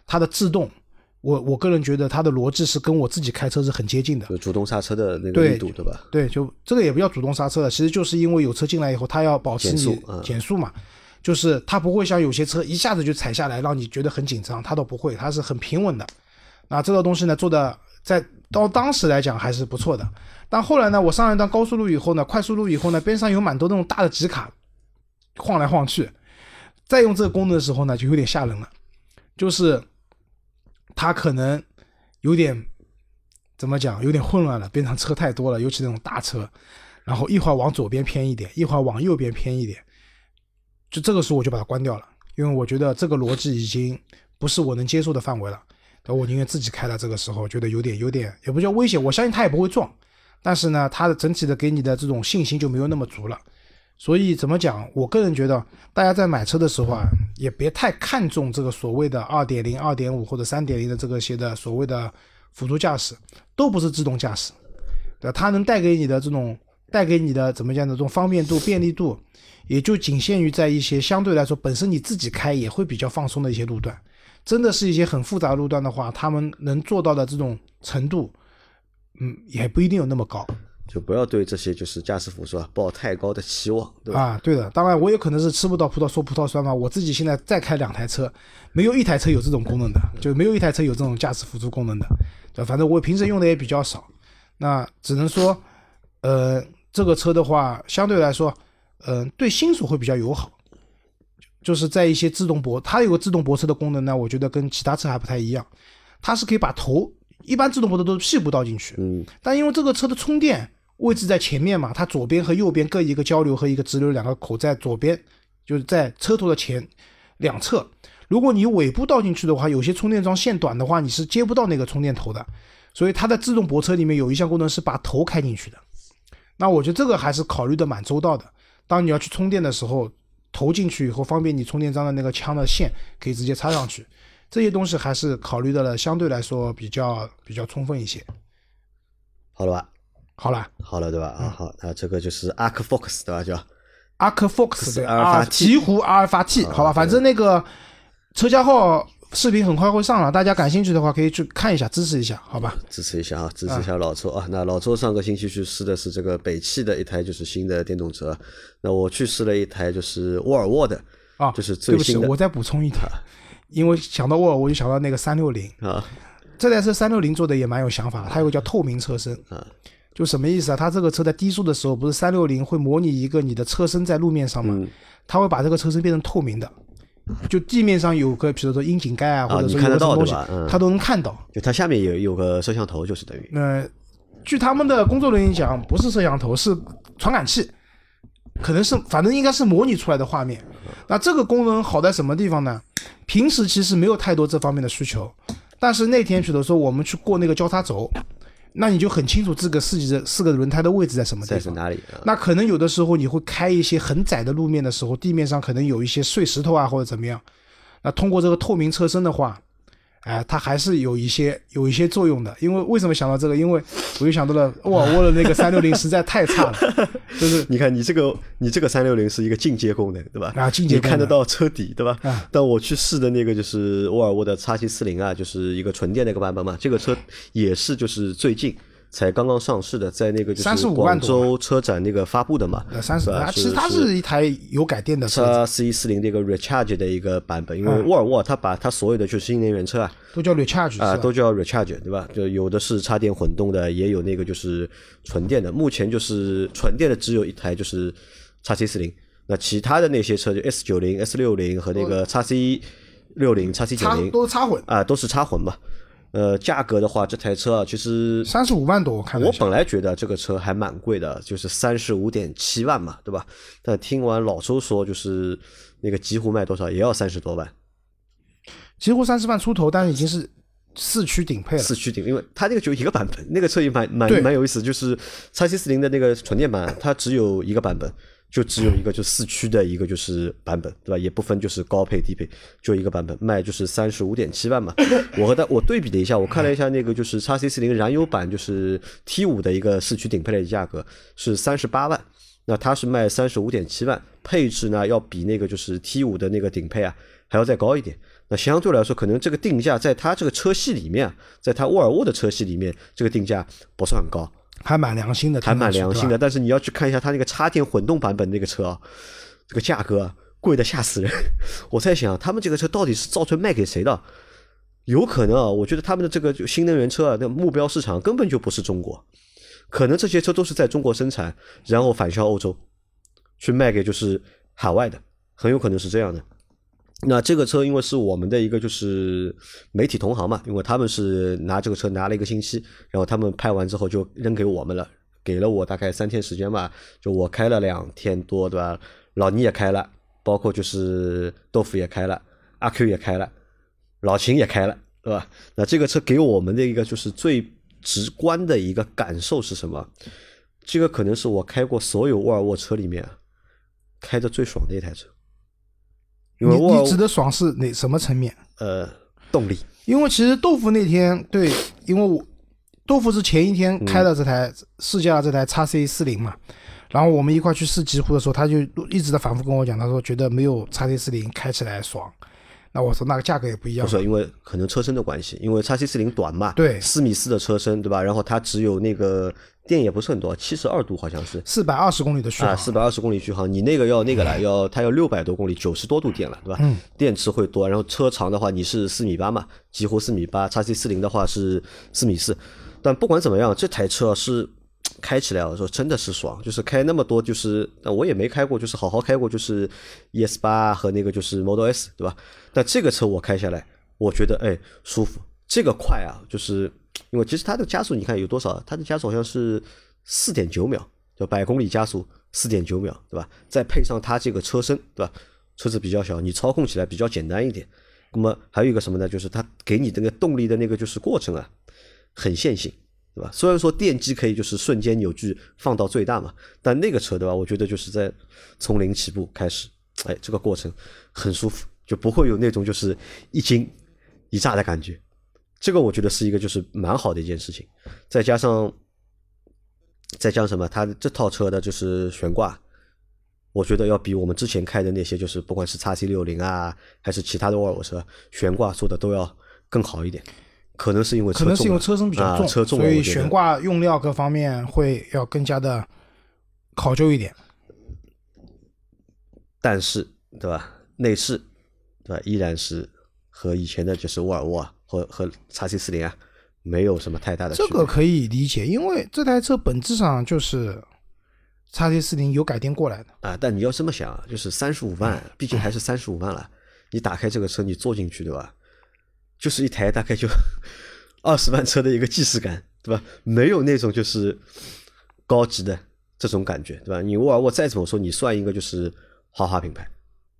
[SPEAKER 3] 它的制动，我我个人觉得它的逻辑是跟我自己开车是很接近的。
[SPEAKER 2] 就主动刹车的那个
[SPEAKER 3] 对
[SPEAKER 2] 力度，对吧？
[SPEAKER 3] 对，就这个也不叫主动刹车了，其实就是因为有车进来以后，它要保持你
[SPEAKER 2] 减速嗯
[SPEAKER 3] 减速嘛，就是它不会像有些车一下子就踩下来，让你觉得很紧张，它倒不会，它是很平稳的。那这个东西呢，做的在到当时来讲还是不错的。但后来呢，我上了一段高速路以后呢，快速路以后呢，边上有蛮多那种大的集卡，晃来晃去。再用这个功能的时候呢，就有点吓人了，就是它可能有点怎么讲，有点混乱了，边上车太多了，尤其那种大车，然后一会儿往左边偏一点，一会儿往右边偏一点，就这个时候我就把它关掉了，因为我觉得这个逻辑已经不是我能接受的范围了。我宁愿自己开了，这个时候觉得有点有点也不叫危险，我相信它也不会撞，但是呢，它的整体的给你的这种信心就没有那么足了。所以怎么讲？我个人觉得，大家在买车的时候啊，也别太看重这个所谓的二点零、二点五或者三点零的这个些的所谓的辅助驾驶，都不是自动驾驶，对？它能带给你的这种带给你的怎么讲的这种方便度、便利度，也就仅限于在一些相对来说本身你自己开也会比较放松的一些路段。真的是一些很复杂路段的话，他们能做到的这种程度，嗯，也不一定有那么高。
[SPEAKER 2] 就不要对这些就是驾驶辅助啊抱太高的期望，对吧？
[SPEAKER 3] 啊，对的。当然，我有可能是吃不到葡萄说葡萄酸嘛。我自己现在再开两台车，没有一台车有这种功能的，就没有一台车有这种驾驶辅助功能的。对，反正我平时用的也比较少。那只能说，呃，这个车的话，相对来说，嗯，对新手会比较友好。就是在一些自动泊，它有个自动泊车的功能呢，我觉得跟其他车还不太一样。它是可以把头，一般自动泊车都是屁股倒进去，
[SPEAKER 2] 嗯，
[SPEAKER 3] 但因为这个车的充电。位置在前面嘛，它左边和右边各一个交流和一个直流两个口在左边，就是在车头的前两侧。如果你尾部倒进去的话，有些充电桩线短的话，你是接不到那个充电头的。所以它的自动泊车里面有一项功能是把头开进去的。那我觉得这个还是考虑的蛮周到的。当你要去充电的时候，投进去以后方便你充电桩的那个枪的线可以直接插上去，这些东西还是考虑到了相对来说比较比较充分一些。
[SPEAKER 2] 好了吧？
[SPEAKER 3] 好了，
[SPEAKER 2] 好了，对吧？啊，好，那这个就是 Arc Fox，对吧？叫
[SPEAKER 3] Arc Fox
[SPEAKER 2] 对阿尔法 T，
[SPEAKER 3] 阿尔法 T，好吧，反正那个车架号视频很快会上了，大家感兴趣的话可以去看一下，支持一下，好吧？
[SPEAKER 2] 支持一下啊，支持一下老周啊。那老周上个星期去试的是这个北汽的一台就是新的电动车，那我去试了一台就是沃尔沃的
[SPEAKER 3] 啊，
[SPEAKER 2] 就是最新的
[SPEAKER 3] 我再补充一条，因为想到沃尔沃就想到那个三六零，
[SPEAKER 2] 啊。
[SPEAKER 3] 这台车三六零做的也蛮有想法的，它有个叫透明车身，
[SPEAKER 2] 啊。
[SPEAKER 3] 就什么意思啊？它这个车在低速的时候，不是三六零会模拟一个你的车身在路面上嘛？
[SPEAKER 2] 嗯。
[SPEAKER 3] 它会把这个车身变成透明的，就地面上有个比如说窨井盖啊，或者说
[SPEAKER 2] 你看得到
[SPEAKER 3] 有个什么东西它都能看到。
[SPEAKER 2] 就它下面有有个摄像头，就是等于。
[SPEAKER 3] 那据他们的工作人员讲，不是摄像头，是传感器，可能是反正应该是模拟出来的画面。那这个功能好在什么地方呢？平时其实没有太多这方面的需求，但是那天比如说我们去过那个交叉轴，那你就很清楚这个四级的四个轮胎的位置在什么地方。
[SPEAKER 2] 在哪里啊？
[SPEAKER 3] 那可能有的时候你会开一些很窄的路面的时候，地面上可能有一些碎石头啊或者怎么样，那通过这个透明车身的话，哎，它还是有一些有一些作用的。因为为什么想到这个？因为我就想到了沃尔沃的那个三六零实在太差了，就是
[SPEAKER 2] 你看你这个你这个三六零是一个进阶功能，对吧？
[SPEAKER 3] 啊进阶功能
[SPEAKER 2] 你看得到车底，对吧？
[SPEAKER 3] 啊
[SPEAKER 2] 但我去试的那个就是沃尔沃的叉七四零啊，就是一个纯电那个版本嘛。这个车也是就是最近才刚刚上市的，在那个就是
[SPEAKER 3] 35万
[SPEAKER 2] 广州车展那个发布的嘛。
[SPEAKER 3] 呃三十
[SPEAKER 2] 是吧
[SPEAKER 3] 啊，其实它是一台有改电的车子
[SPEAKER 2] ，X 一四零那个 Recharge 的一个版本，因为
[SPEAKER 3] 嗯
[SPEAKER 2] 沃尔沃它把它所有的就是新能源车啊
[SPEAKER 3] 都叫 recharge
[SPEAKER 2] 啊，都叫 recharge，对吧？就有的是插电混动的，也有那个就是纯电的。目前就是纯电的只有一台，就是 x C 四零。那其他的那些车就 S 九零、S 六零和那个 x C 六零、x C 九
[SPEAKER 3] 插
[SPEAKER 2] 零
[SPEAKER 3] 都是插混，
[SPEAKER 2] 啊，都是插混嘛。呃，价格的话，这台车啊，其实
[SPEAKER 3] 三十五万多，我看
[SPEAKER 2] 我本来觉得这个车还蛮贵的，就是三十五点七万嘛，对吧？但听完老周说，就是那个极狐卖多少也要三十多万，
[SPEAKER 3] 几乎三十万出头，但是已经是四驱顶配了。
[SPEAKER 2] 四驱顶，因为它那个就一个版本，那个车也蛮蛮蛮有意思，就是 x C 四零的那个纯电版，它只有一个版本，就只有一个就四驱的一个就是版本，对吧？也不分就是高配低配，就一个版本，卖就是三十五点七万嘛。我和它我对比了一下，我看了一下那个就是 x C 四零燃油版，就是 T 五的一个四驱顶配的价格是三十八万。那它是卖三十五点七万，配置呢要比那个就是 T 五的那个顶配啊还要再高一点。那相对来说，可能这个定价在它这个车系里面，在它沃尔沃的车系里面，这个定价不是很高，
[SPEAKER 3] 还蛮良心的，
[SPEAKER 2] 还蛮良心的。但是你要去看一下它那个插电混动版本那个车啊，这个价格啊贵的吓死人。我在想，他们这个车到底是造成卖给谁的？有可能啊，我觉得他们的这个新能源车啊，那目标市场根本就不是中国，可能这些车都是在中国生产，然后返销欧洲，去卖给就是海外的，很有可能是这样的。那这个车因为是我们的一个就是媒体同行嘛，因为他们是拿这个车拿了一个星期，然后他们拍完之后就扔给我们了，给了我大概三天时间吧，就我开了两天多，对吧？老倪也开了，包括就是豆腐也开了，阿 Q 也开了，老秦也开了，对吧？那这个车给我们的一个就是最直观的一个感受是什么？这个可能是我开过所有沃尔沃车里面开的最爽的一台车，因为
[SPEAKER 3] 你你指的爽是哪什么层面？
[SPEAKER 2] 呃动力
[SPEAKER 3] 因为其实豆腐那天对，因为我豆腐是前一天开了这台试驾了这台叉 C 四零嘛，然后我们一块去试极狐的时候，他就一直在反复跟我讲，他说觉得没有叉 C 四零开起来爽。那我说那个价格也不一样，
[SPEAKER 2] 不是因为可能车身的关系，因为叉 C 四零短嘛，
[SPEAKER 3] 对
[SPEAKER 2] 四米四的车身对吧？然后它只有那个电也不是很多，七十二度好像是。
[SPEAKER 3] 四百二十公里的续航，
[SPEAKER 2] 啊，四百二十公里续航，你那个要那个了，要它要六百多公里，九十多度电了，对吧？
[SPEAKER 3] 嗯，
[SPEAKER 2] 电池会多，然后车长的话，你是四米八嘛，几乎四米八叉 C 四零的话是四米四，但不管怎么样，这台车是开起来，我说真的是爽，就是开那么多，就是但我也没开过，就是好好开过，就是 ES 八和那个就是 Model S，对吧？但这个车我开下来，我觉得哎舒服，这个快啊，就是因为其实它的加速你看有多少？它的加速好像是四点九秒，就百公里加速四点九秒，对吧？再配上它这个车身，对吧？车子比较小，你操控起来比较简单一点。那么还有一个什么呢？就是它给你这个动力的那个就是过程啊，很线性，对吧？虽然说电机可以就是瞬间扭矩放到最大嘛，但那个车对吧？我觉得就是在从零起步开始，哎，这个过程很舒服，就不会有那种就是一惊一乍的感觉。这个我觉得是一个就是蛮好的一件事情，再加上再加上什么，它这套车的就是悬挂，我觉得要比我们之前开的那些就是不管是 x C 六零啊，还是其他的沃尔沃车，悬挂做的都要更好一点。可能是因为车
[SPEAKER 3] 可能是因为车身比较重，
[SPEAKER 2] 啊车重
[SPEAKER 3] 所以悬挂用料各方面会要更加的考究一点。
[SPEAKER 2] 但是对吧？内饰对吧？依然是和以前的就是沃尔沃啊，和和叉 C 四零啊，没有什么太大的。
[SPEAKER 3] 这个可以理解，因为这台车本质上就是叉 C 四零有改电过来的。
[SPEAKER 2] 啊，但你要这么想啊，就是三十五万，
[SPEAKER 3] 嗯
[SPEAKER 2] 毕竟还是三十五万了。你打开这个车，你坐进去，对吧？就是一台大概就 二十万车的一个既视感，对吧？没有那种就是高级的这种感觉，对吧？你沃尔沃再怎么说，你算一个就是豪华品牌，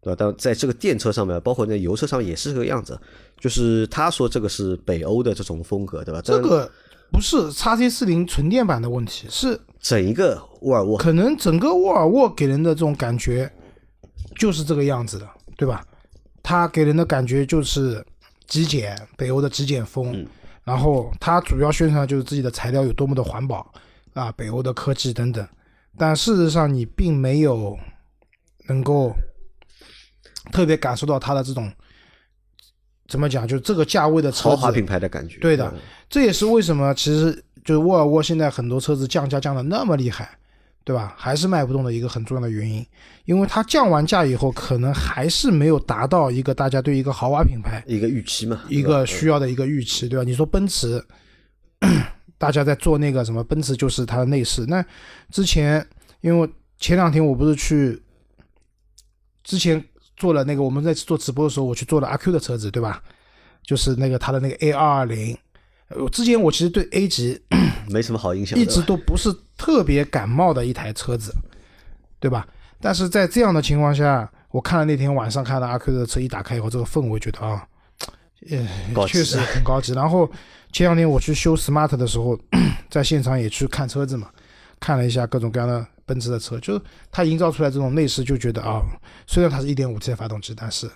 [SPEAKER 2] 对吧？但在这个电车上面，包括那油车上也是这个样子。就是他说这个是北欧的这种风格，对吧？
[SPEAKER 3] 这个不是叉 C 四零纯电版的问题，是
[SPEAKER 2] 整一个沃尔沃
[SPEAKER 3] 可能整个沃尔沃给人的这种感觉就是这个样子的，对吧？它给人的感觉就是极简，北欧的极简风。
[SPEAKER 2] 嗯
[SPEAKER 3] 然后它主要宣传就是自己的材料有多么的环保啊，北欧的科技等等。但事实上，你并没有能够特别感受到它的这种怎么讲，就这个价位的车
[SPEAKER 2] 豪华品牌的感觉。
[SPEAKER 3] 对的
[SPEAKER 2] 嗯
[SPEAKER 3] 这也是为什么其实就是沃尔沃现在很多车子降价降的那么厉害，对吧？还是卖不动的一个很重要的原因，因为它降完价以后，可能还是没有达到一个大家对一个豪华品牌
[SPEAKER 2] 一个预期嘛，
[SPEAKER 3] 一
[SPEAKER 2] 对吧
[SPEAKER 3] 个需要的一个预期，对吧？你说奔驰，大家在做那个什么，奔驰就是它的内饰。那之前，因为我前两天我不是去，之前做了那个我们在做直播的时候，我去做了阿 Q 的车子，对吧？就是那个他的那个 A 二二零。我之前我其实对 A 级
[SPEAKER 2] 没什么好印象，
[SPEAKER 3] 一直都不是特别感冒的一台车子，对吧？但是在这样的情况下，我看了那天晚上看到阿 Q 的车一打开以后，这个氛围觉得啊，呃
[SPEAKER 2] 高，级
[SPEAKER 3] 确实很高级。然后前两天我去修 Smart 的时候，在现场也去看车子嘛，看了一下各种各样的奔驰的车，就是它营造出来这种内饰，就觉得啊，虽然它是一点五 T 的发动机，但是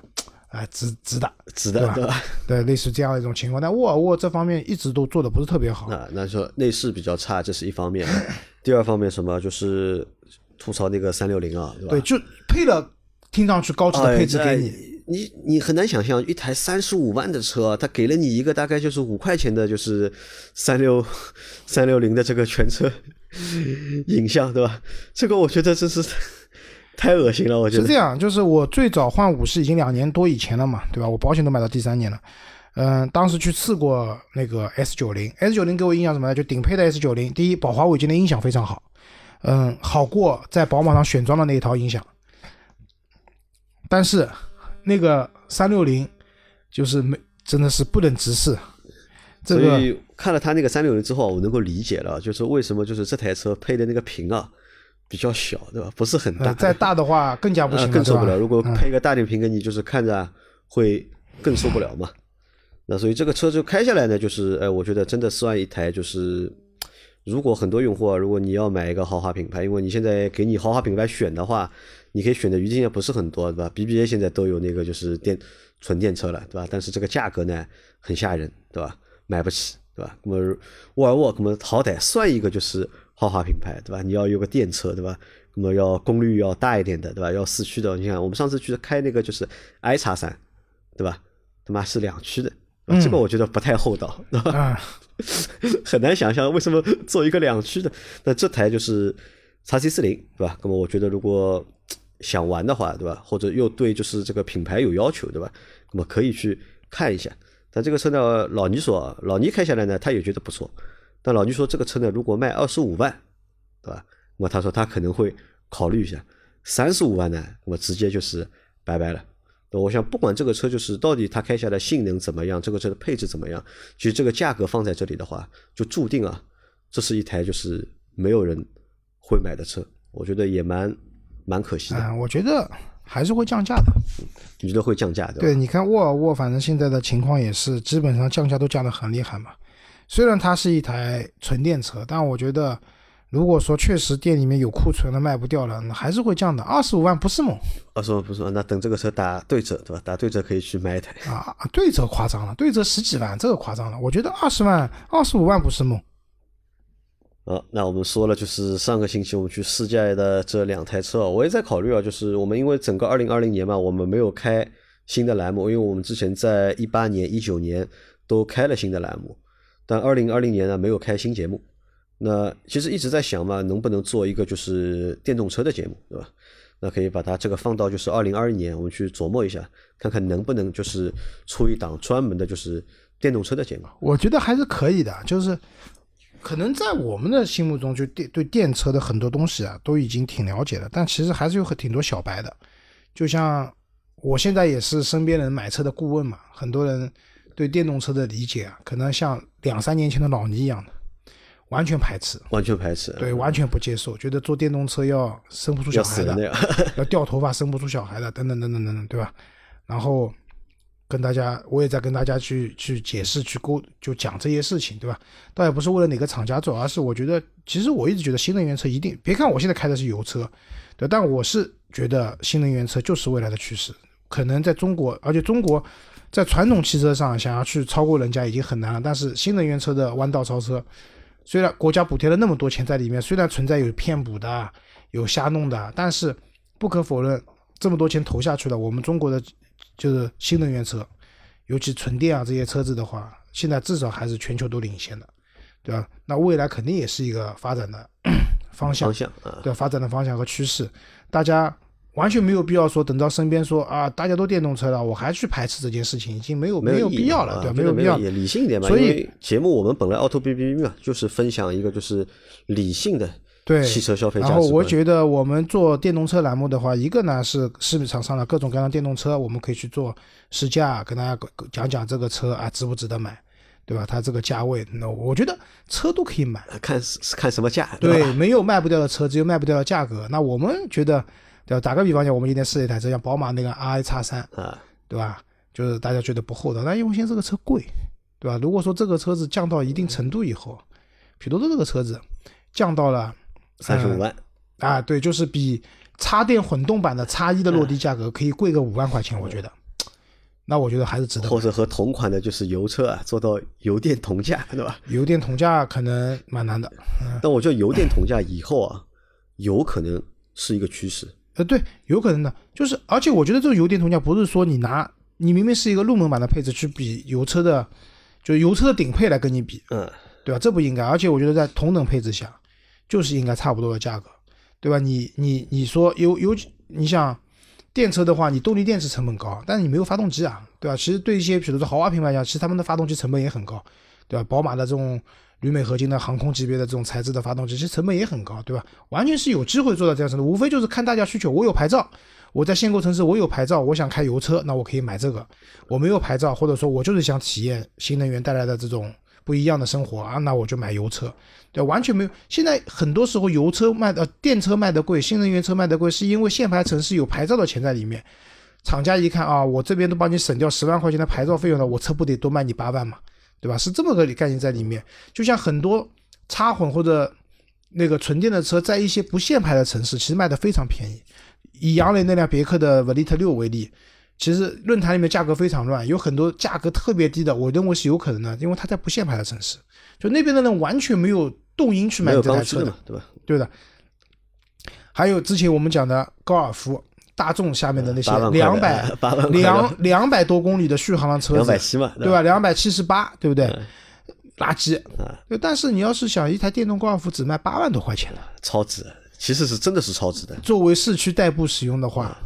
[SPEAKER 3] 啊、值值的，
[SPEAKER 2] 值的对吧？
[SPEAKER 3] 对，类似这样的一种情况。但沃尔沃这方面一直都做的不是特别好，
[SPEAKER 2] 那那说内饰比较差，这是一方面。第二方面什么就是吐槽那个三六零啊，对吧？
[SPEAKER 3] 对，就配了听上去高级的
[SPEAKER 2] 哎
[SPEAKER 3] 配置给
[SPEAKER 2] 这
[SPEAKER 3] 你。
[SPEAKER 2] 你你很难想象一台三十五万的车，它给了你一个大概就是五块钱的，就是三六三六零的这个全车 影像，对吧？这个我觉得真是太恶心了，我觉得
[SPEAKER 3] 是这样，就是我最早换五是已经两年多以前了嘛，对吧？我保险都买到第三年了。嗯，当时去试过那个 S 九零，S 九零给我印象什么呢？就顶配的 S 九零，第一，宝华尾金的音响非常好，嗯，好过在宝马上选装的那一套音响。但是那个三六零就是没真的是不能直视。这个
[SPEAKER 2] 所以看了他那个三六零之后，我能够理解了，就是为什么就是这台车配的那个屏啊比较小，对吧？不是很大，
[SPEAKER 3] 呃再大的话 更加不行
[SPEAKER 2] 更受不了。如果
[SPEAKER 3] 嗯
[SPEAKER 2] 配个大点屏给你，就是看着会更受不了嘛。那所以这个车就开下来呢，就是哎，我觉得真的算一台就是，如果很多用户啊，如果你要买一个豪华品牌，因为你现在给你豪华品牌选的话，你可以选的余地也不是很多，对吧？BBA 现在都有那个就是电纯电车了，对吧？但是这个价格呢很吓人，对吧？买不起，对吧？那么沃尔沃，那么好歹算一个就是豪华品牌，对吧？你要有个电车，对吧？那么要功率要大一点的，对吧？要四驱的。你看我们上次去开那个就是 i 叉三，对吧？他妈是两驱的，对吧这个我觉得不太厚道，对吧？
[SPEAKER 3] 啊，
[SPEAKER 2] 很难想象为什么做一个两驱的。那这台就是叉 C 四零，对吧？那么我觉得如果想玩的话，对吧？或者又对就是这个品牌有要求，对吧？那么可以去看一下。但这个车呢，老倪说，老倪开下来呢，他也觉得不错。但老倪说，这个车呢，如果卖二十五万，对吧？那么他说他可能会考虑一下。三十五万呢，那么直接就是拜拜了。那我想，不管这个车就是到底它开下来性能怎么样，这个车的配置怎么样，其实这个价格放在这里的话，就注定啊，这是一台就是没有人会买的车。我觉得也蛮蛮可惜的。
[SPEAKER 3] 啊，我觉得还是会降价的。
[SPEAKER 2] 你觉得会降价对吧？
[SPEAKER 3] 对，你看沃尔沃，反正现在的情况也是基本上降价都降得很厉害嘛。虽然它是一台纯电车，但我觉得如果说确实店里面有库存了卖不掉了，那还是会降的。二十五万不是梦
[SPEAKER 2] 二十五不是，那等这个车打对折对吧？打对折可以去买一台。
[SPEAKER 3] 啊，对折夸张了，对折十几万，这个夸张了。我觉得二十万、二十五万不是梦。
[SPEAKER 2] 啊，那我们说了，就是上个星期我们去试驾的这两台车，我也在考虑啊，就是我们因为整个二零二零年嘛，我们没有开新的栏目，因为我们之前在一八年、一九年都开了新的栏目，但二零二零年呢没有开新节目。那其实一直在想嘛，能不能做一个就是电动车的节目，对吧？那可以把它这个放到就是二零二一年，我们去琢磨一下，看看能不能就是出一档专门的就是电动车的节目。
[SPEAKER 3] 我觉得还是可以的，就是可能在我们的心目中，就电对电车的很多东西啊，都已经挺了解了，但其实还是有很挺多小白的。就像我现在也是身边人买车的顾问嘛，很多人对电动车的理解啊，可能像两三年前的老倪一样的，完全排斥，
[SPEAKER 2] 完全排斥，
[SPEAKER 3] 对，完全不接受，觉得坐电动车要生不出小孩的。
[SPEAKER 2] 要
[SPEAKER 3] 掉头发生不出小孩的，等等等等等等，对吧？然后跟大家，我也在跟大家去去解释、去沟，就讲这些事情，对吧？倒也不是为了哪个厂家做，而是我觉得，其实我一直觉得新能源车一定，别看我现在开的是油车，对，但我是觉得新能源车就是未来的趋势。可能在中国，而且中国在传统汽车上想要去超过人家已经很难了，但是新能源车的弯道超车，虽然国家补贴了那么多钱在里面，虽然存在有骗补的、有瞎弄的，但是不可否认，这么多钱投下去了，我们中国的就是新能源车，尤其纯电啊这些车子的话，现在至少还是全球都领先的，对吧？那未来肯定也是一个发展的方向
[SPEAKER 2] 方，向啊，
[SPEAKER 3] 对吧发展的方向和趋势，大家完全没有必要说等到身边说啊大家都电动车了，我还去排斥这件事情，已经没有有
[SPEAKER 2] 没有
[SPEAKER 3] 必要了，对
[SPEAKER 2] 没
[SPEAKER 3] 有必要。
[SPEAKER 2] 也理性一点嘛。
[SPEAKER 3] 所以
[SPEAKER 2] 节目我们本来 Auto B B B 嘛，就是分享一个就是理性的
[SPEAKER 3] 对
[SPEAKER 2] 汽车消费价值
[SPEAKER 3] 然后我觉得我们做电动车栏目的话，一个呢是市场上的各种各样的电动车，我们可以去做试驾，跟大家讲讲这个车啊值不值得买，对吧？它这个价位，那我觉得车都可以买。
[SPEAKER 2] 看是看什么价，
[SPEAKER 3] 对，
[SPEAKER 2] 吧？
[SPEAKER 3] 没有卖不掉的车，只有卖不掉的价格。那我们觉得，对吧？打个比方讲，我们今天试了一台车，像宝马那个 RX 叉三，
[SPEAKER 2] 啊，
[SPEAKER 3] 对吧？就是大家觉得不厚道，那因为现在这个车贵，对吧？如果说这个车子降到一定程度以后，比如说这个车子降到了
[SPEAKER 2] 三十五万，
[SPEAKER 3] 啊，对，就是比插电混动版的叉一的落地价格可以贵个五万块钱，我觉得，那我觉得还是值得买。
[SPEAKER 2] 或者和同款的就是油车啊做到油电同价，对吧？
[SPEAKER 3] 油电同价可能蛮难的，
[SPEAKER 2] 但我觉得油电同价以后啊，有可能是一个趋势。
[SPEAKER 3] 呃，对，有可能的，就是而且我觉得这个油电同价不是说你拿你明明是一个入门版的配置去比油车的，就是油车的顶配来跟你比，
[SPEAKER 2] 嗯，
[SPEAKER 3] 对吧？这不应该，而且我觉得在同等配置下，就是应该差不多的价格，对吧？你你你说有有，你想电车的话，你动力电池成本高，但是你没有发动机啊，对吧？其实对一些比如说豪华品牌来讲，其实他们的发动机成本也很高，对吧？宝马的这种铝镁合金的航空级别的这种材质的发动机，其实成本也很高，对吧？完全是有机会做到这样程度，无非就是看大家需求。我有牌照，我在限购城市我有牌照，我想开油车，那我可以买这个。我没有牌照，或者说我就是想体验新能源带来的这种不一样的生活啊，那我就买油车。对，完全没有。现在很多时候油车卖的电车卖的贵，新能源车卖的贵，是因为限牌城市有牌照的钱在里面。厂家一看啊，我这边都帮你省掉十万块钱的牌照费用了，我车不得多卖你八万嘛？对吧？是这么个概念在里面。就像很多插混或者那个纯电的车，在一些不限牌的城市，其实卖的非常便宜。以杨磊那辆别克的 Velite 六为例，其实论坛里面价格非常乱，有很多价格特别低的，我认为是有可能的，因为它在不限牌的城市，就那边的人完全没有动因去买这台车
[SPEAKER 2] 的，对吧？
[SPEAKER 3] 对的。还有之前我们讲的高尔夫。大众下面的那些两百两两百多公里的续航的车子，
[SPEAKER 2] 两百七嘛，
[SPEAKER 3] 对吧？两百七十八，对不对？垃圾。但是你要是想一台电动高尔夫只卖八万多块钱了，
[SPEAKER 2] 超值，其实是真的是超值的。
[SPEAKER 3] 作为市区代步使用的话，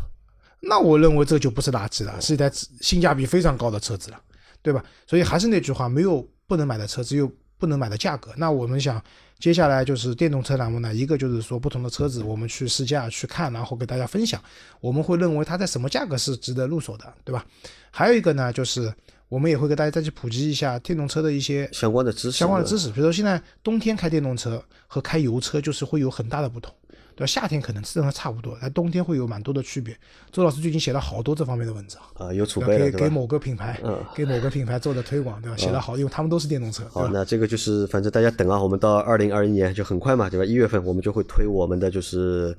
[SPEAKER 3] 那我认为这就不是垃圾了，是一台性价比非常高的车子了，对吧？所以还是那句话，没有不能买的车，只有不能买的价格。那我们想。接下来就是电动车栏目呢，一个就是说不同的车子我们去试驾去看，然后给大家分享，我们会认为它在什么价格是值得入手的，对吧？还有一个呢，就是我们也会给大家再去普及一下电动车的一些
[SPEAKER 2] 相关的知识，
[SPEAKER 3] 相关的知识，比如说现在冬天开电动车和开油车就是会有很大的不同。对夏天可能正常差不多，但冬天会有蛮多的区别。周老师最近写了好多这方面的文章
[SPEAKER 2] 啊，有储备
[SPEAKER 3] 给给某个品牌，嗯，给某个品牌做的推广，对吧？写的好，因为他们都是电动车。
[SPEAKER 2] 好，那这个就是反正大家等啊，我们到二零二一年就很快嘛，对吧？一月份我们就会推我们的就是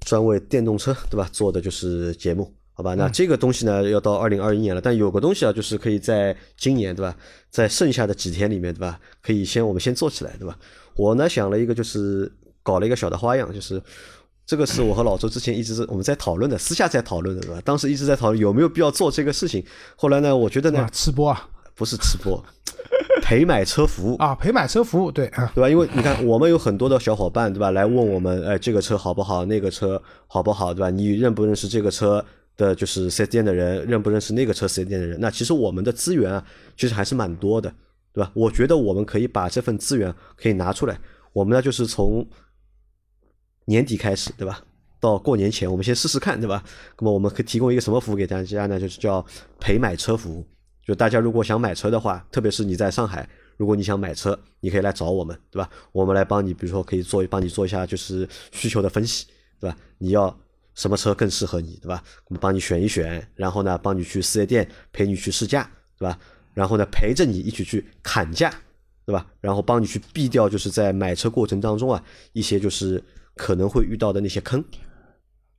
[SPEAKER 2] 专为电动车，对吧？做的就是节目，好吧？那这个东西呢，要到二零二一年了，但有个东西啊，就是可以在今年，对吧？在剩下的几天里面，对吧？可以先我们先做起来，对吧？我呢想了一个就是。搞了一个小的花样，就是这个是我和老周之前一直我们在讨论的，私下在讨论的，对吧？当时一直在讨论有没有必要做这个事情。后来呢，我觉得呢，
[SPEAKER 3] 吃播啊，
[SPEAKER 2] 不是吃播，陪买车服务
[SPEAKER 3] 啊，陪买车服务，对啊，
[SPEAKER 2] 对吧？因为你看，我们有很多的小伙伴，对吧？来问我们，哎，这个车好不好？那个车好不好？对吧？你认不认识这个车的，就是四 S 店的人？认不认识那个车四 S 店的人？那其实我们的资源啊，其实还是蛮多的，对吧？我觉得我们可以把这份资源可以拿出来，我们呢就是从。年底开始，对吧？到过年前，我们先试试看，对吧？那么我们可以提供一个什么服务给大家呢？就是叫陪买车服务。就大家如果想买车的话，特别是你在上海，如果你想买车，你可以来找我们，对吧？我们来帮你，比如说可以做帮你做一下就是需求的分析，对吧？你要什么车更适合你，对吧？我们帮你选一选，然后呢，帮你去四 S 店陪你去试驾，对吧？然后呢，陪着你一起去砍价，对吧？然后帮你去避掉就是在买车过程当中啊一些就是。可能会遇到的那些坑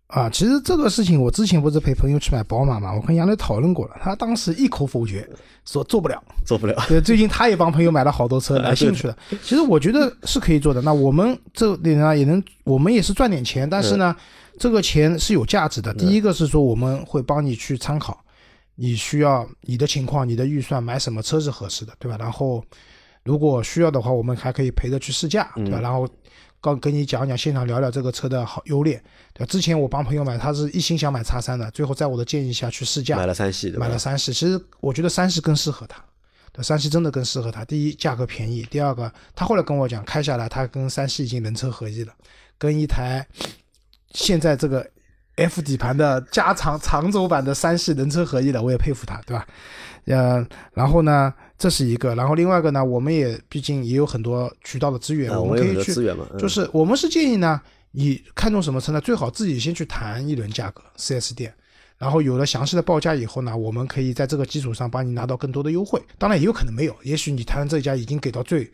[SPEAKER 3] 啊，其实这个事情我之前不是陪朋友去买宝马嘛，我跟杨磊讨论过了，他当时一口否决，说做不了，
[SPEAKER 2] 做不了。
[SPEAKER 3] 对，最近他也帮朋友买了好多车，来兴趣了。其实我觉得是可以做的。那我们这里呢，也能，我们也是赚点钱，但是呢，这个钱是有价值的。第一个是说我们会帮你去参考，你需要你的情况、你的预算买什么车是合适的，对吧？然后如果需要的话，我们还可以陪着去试驾，对吧？然后。刚跟你讲讲，现场聊聊这个车的好优劣，对之前我帮朋友买，他是一心想买叉三的，最后在我的建议下去试驾，
[SPEAKER 2] 买了三系，
[SPEAKER 3] 买了三系。其实我觉得三系更适合他，对，三系真的更适合他。第一，价格便宜；第二个，他后来跟我讲，开下来他跟三系已经人车合一了，跟一台现在这个 F 底盘的加长长轴版的三系人车合一了，我也佩服他，对吧？呃，然后呢？这是一个，然后另外一个呢，我们也毕竟也有很多渠道的资源，我们可以去，就是我们是建议呢，你看中什么车呢，最好自己先去谈一轮价格，4S 店，然后有了详细的报价以后呢，我们可以在这个基础上帮你拿到更多的优惠。当然也有可能没有，也许你谈这家已经给到最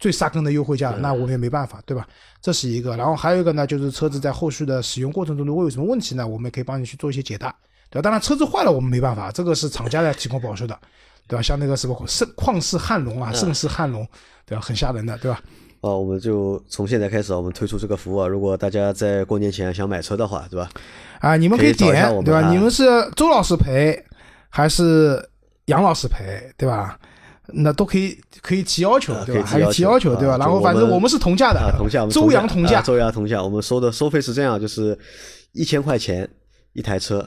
[SPEAKER 3] 最杀根的优惠价了，那我们也没办法，对吧？这是一个，然后还有一个呢，就是车子在后续的使用过程中如果有什么问题呢，我们可以帮你去做一些解答，对吧？当然车子坏了我们没办法，这个是厂家来提供保修的。对吧？像那个什么盛旷世汉龙啊，盛世汉龙，对吧？很吓人的，对吧？
[SPEAKER 2] 哦，我们就从现在开始，我们推出这个服务啊。如果大家在过年前想买车的话，对吧？
[SPEAKER 3] 啊，你们
[SPEAKER 2] 可
[SPEAKER 3] 以点，对吧？你们是周老师赔还是杨老师赔，对吧？那都可以，可以提要求，对吧？还提要求，对吧？然后反正我们是同价的，
[SPEAKER 2] 同价，
[SPEAKER 3] 周阳同价，
[SPEAKER 2] 周阳同价。我们收的收费是这样，就是一千块钱一台车，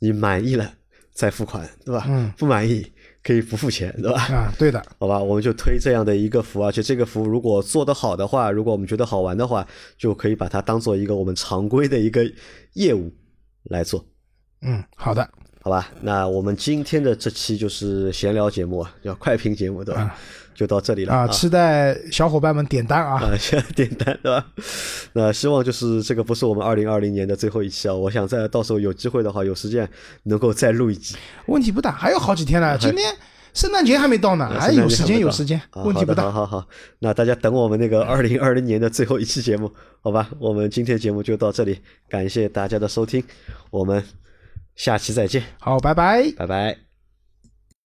[SPEAKER 2] 你满意了再付款，对吧？
[SPEAKER 3] 嗯，
[SPEAKER 2] 不满意。可以不付钱，对吧？
[SPEAKER 3] 啊，对的，
[SPEAKER 2] 好吧，我们就推这样的一个服务，而且这个服务如果做得好的话，如果我们觉得好玩的话，就可以把它当做一个我们常规的一个业务来做，
[SPEAKER 3] 嗯，好的，
[SPEAKER 2] 好吧？那我们今天的这期就是闲聊节目，叫快评节目，对吧？就到这里了
[SPEAKER 3] 啊，期待小伙伴们点单啊，
[SPEAKER 2] 啊，先 点单对吧？那希望就是这个不是我们二零二零年的最后一期啊，我想在到时候有机会的话，有时间能够再录一集。
[SPEAKER 3] 问题不大，还有好几天呢，今天圣诞节还没到呢，还有时间有时间，问题不大。
[SPEAKER 2] 好好好，那大家等我们那个二零二零年的最后一期节目，好吧？我们今天节目就到这里，感谢大家的收听，我们下期再见，
[SPEAKER 3] 好，拜拜，
[SPEAKER 2] 拜拜。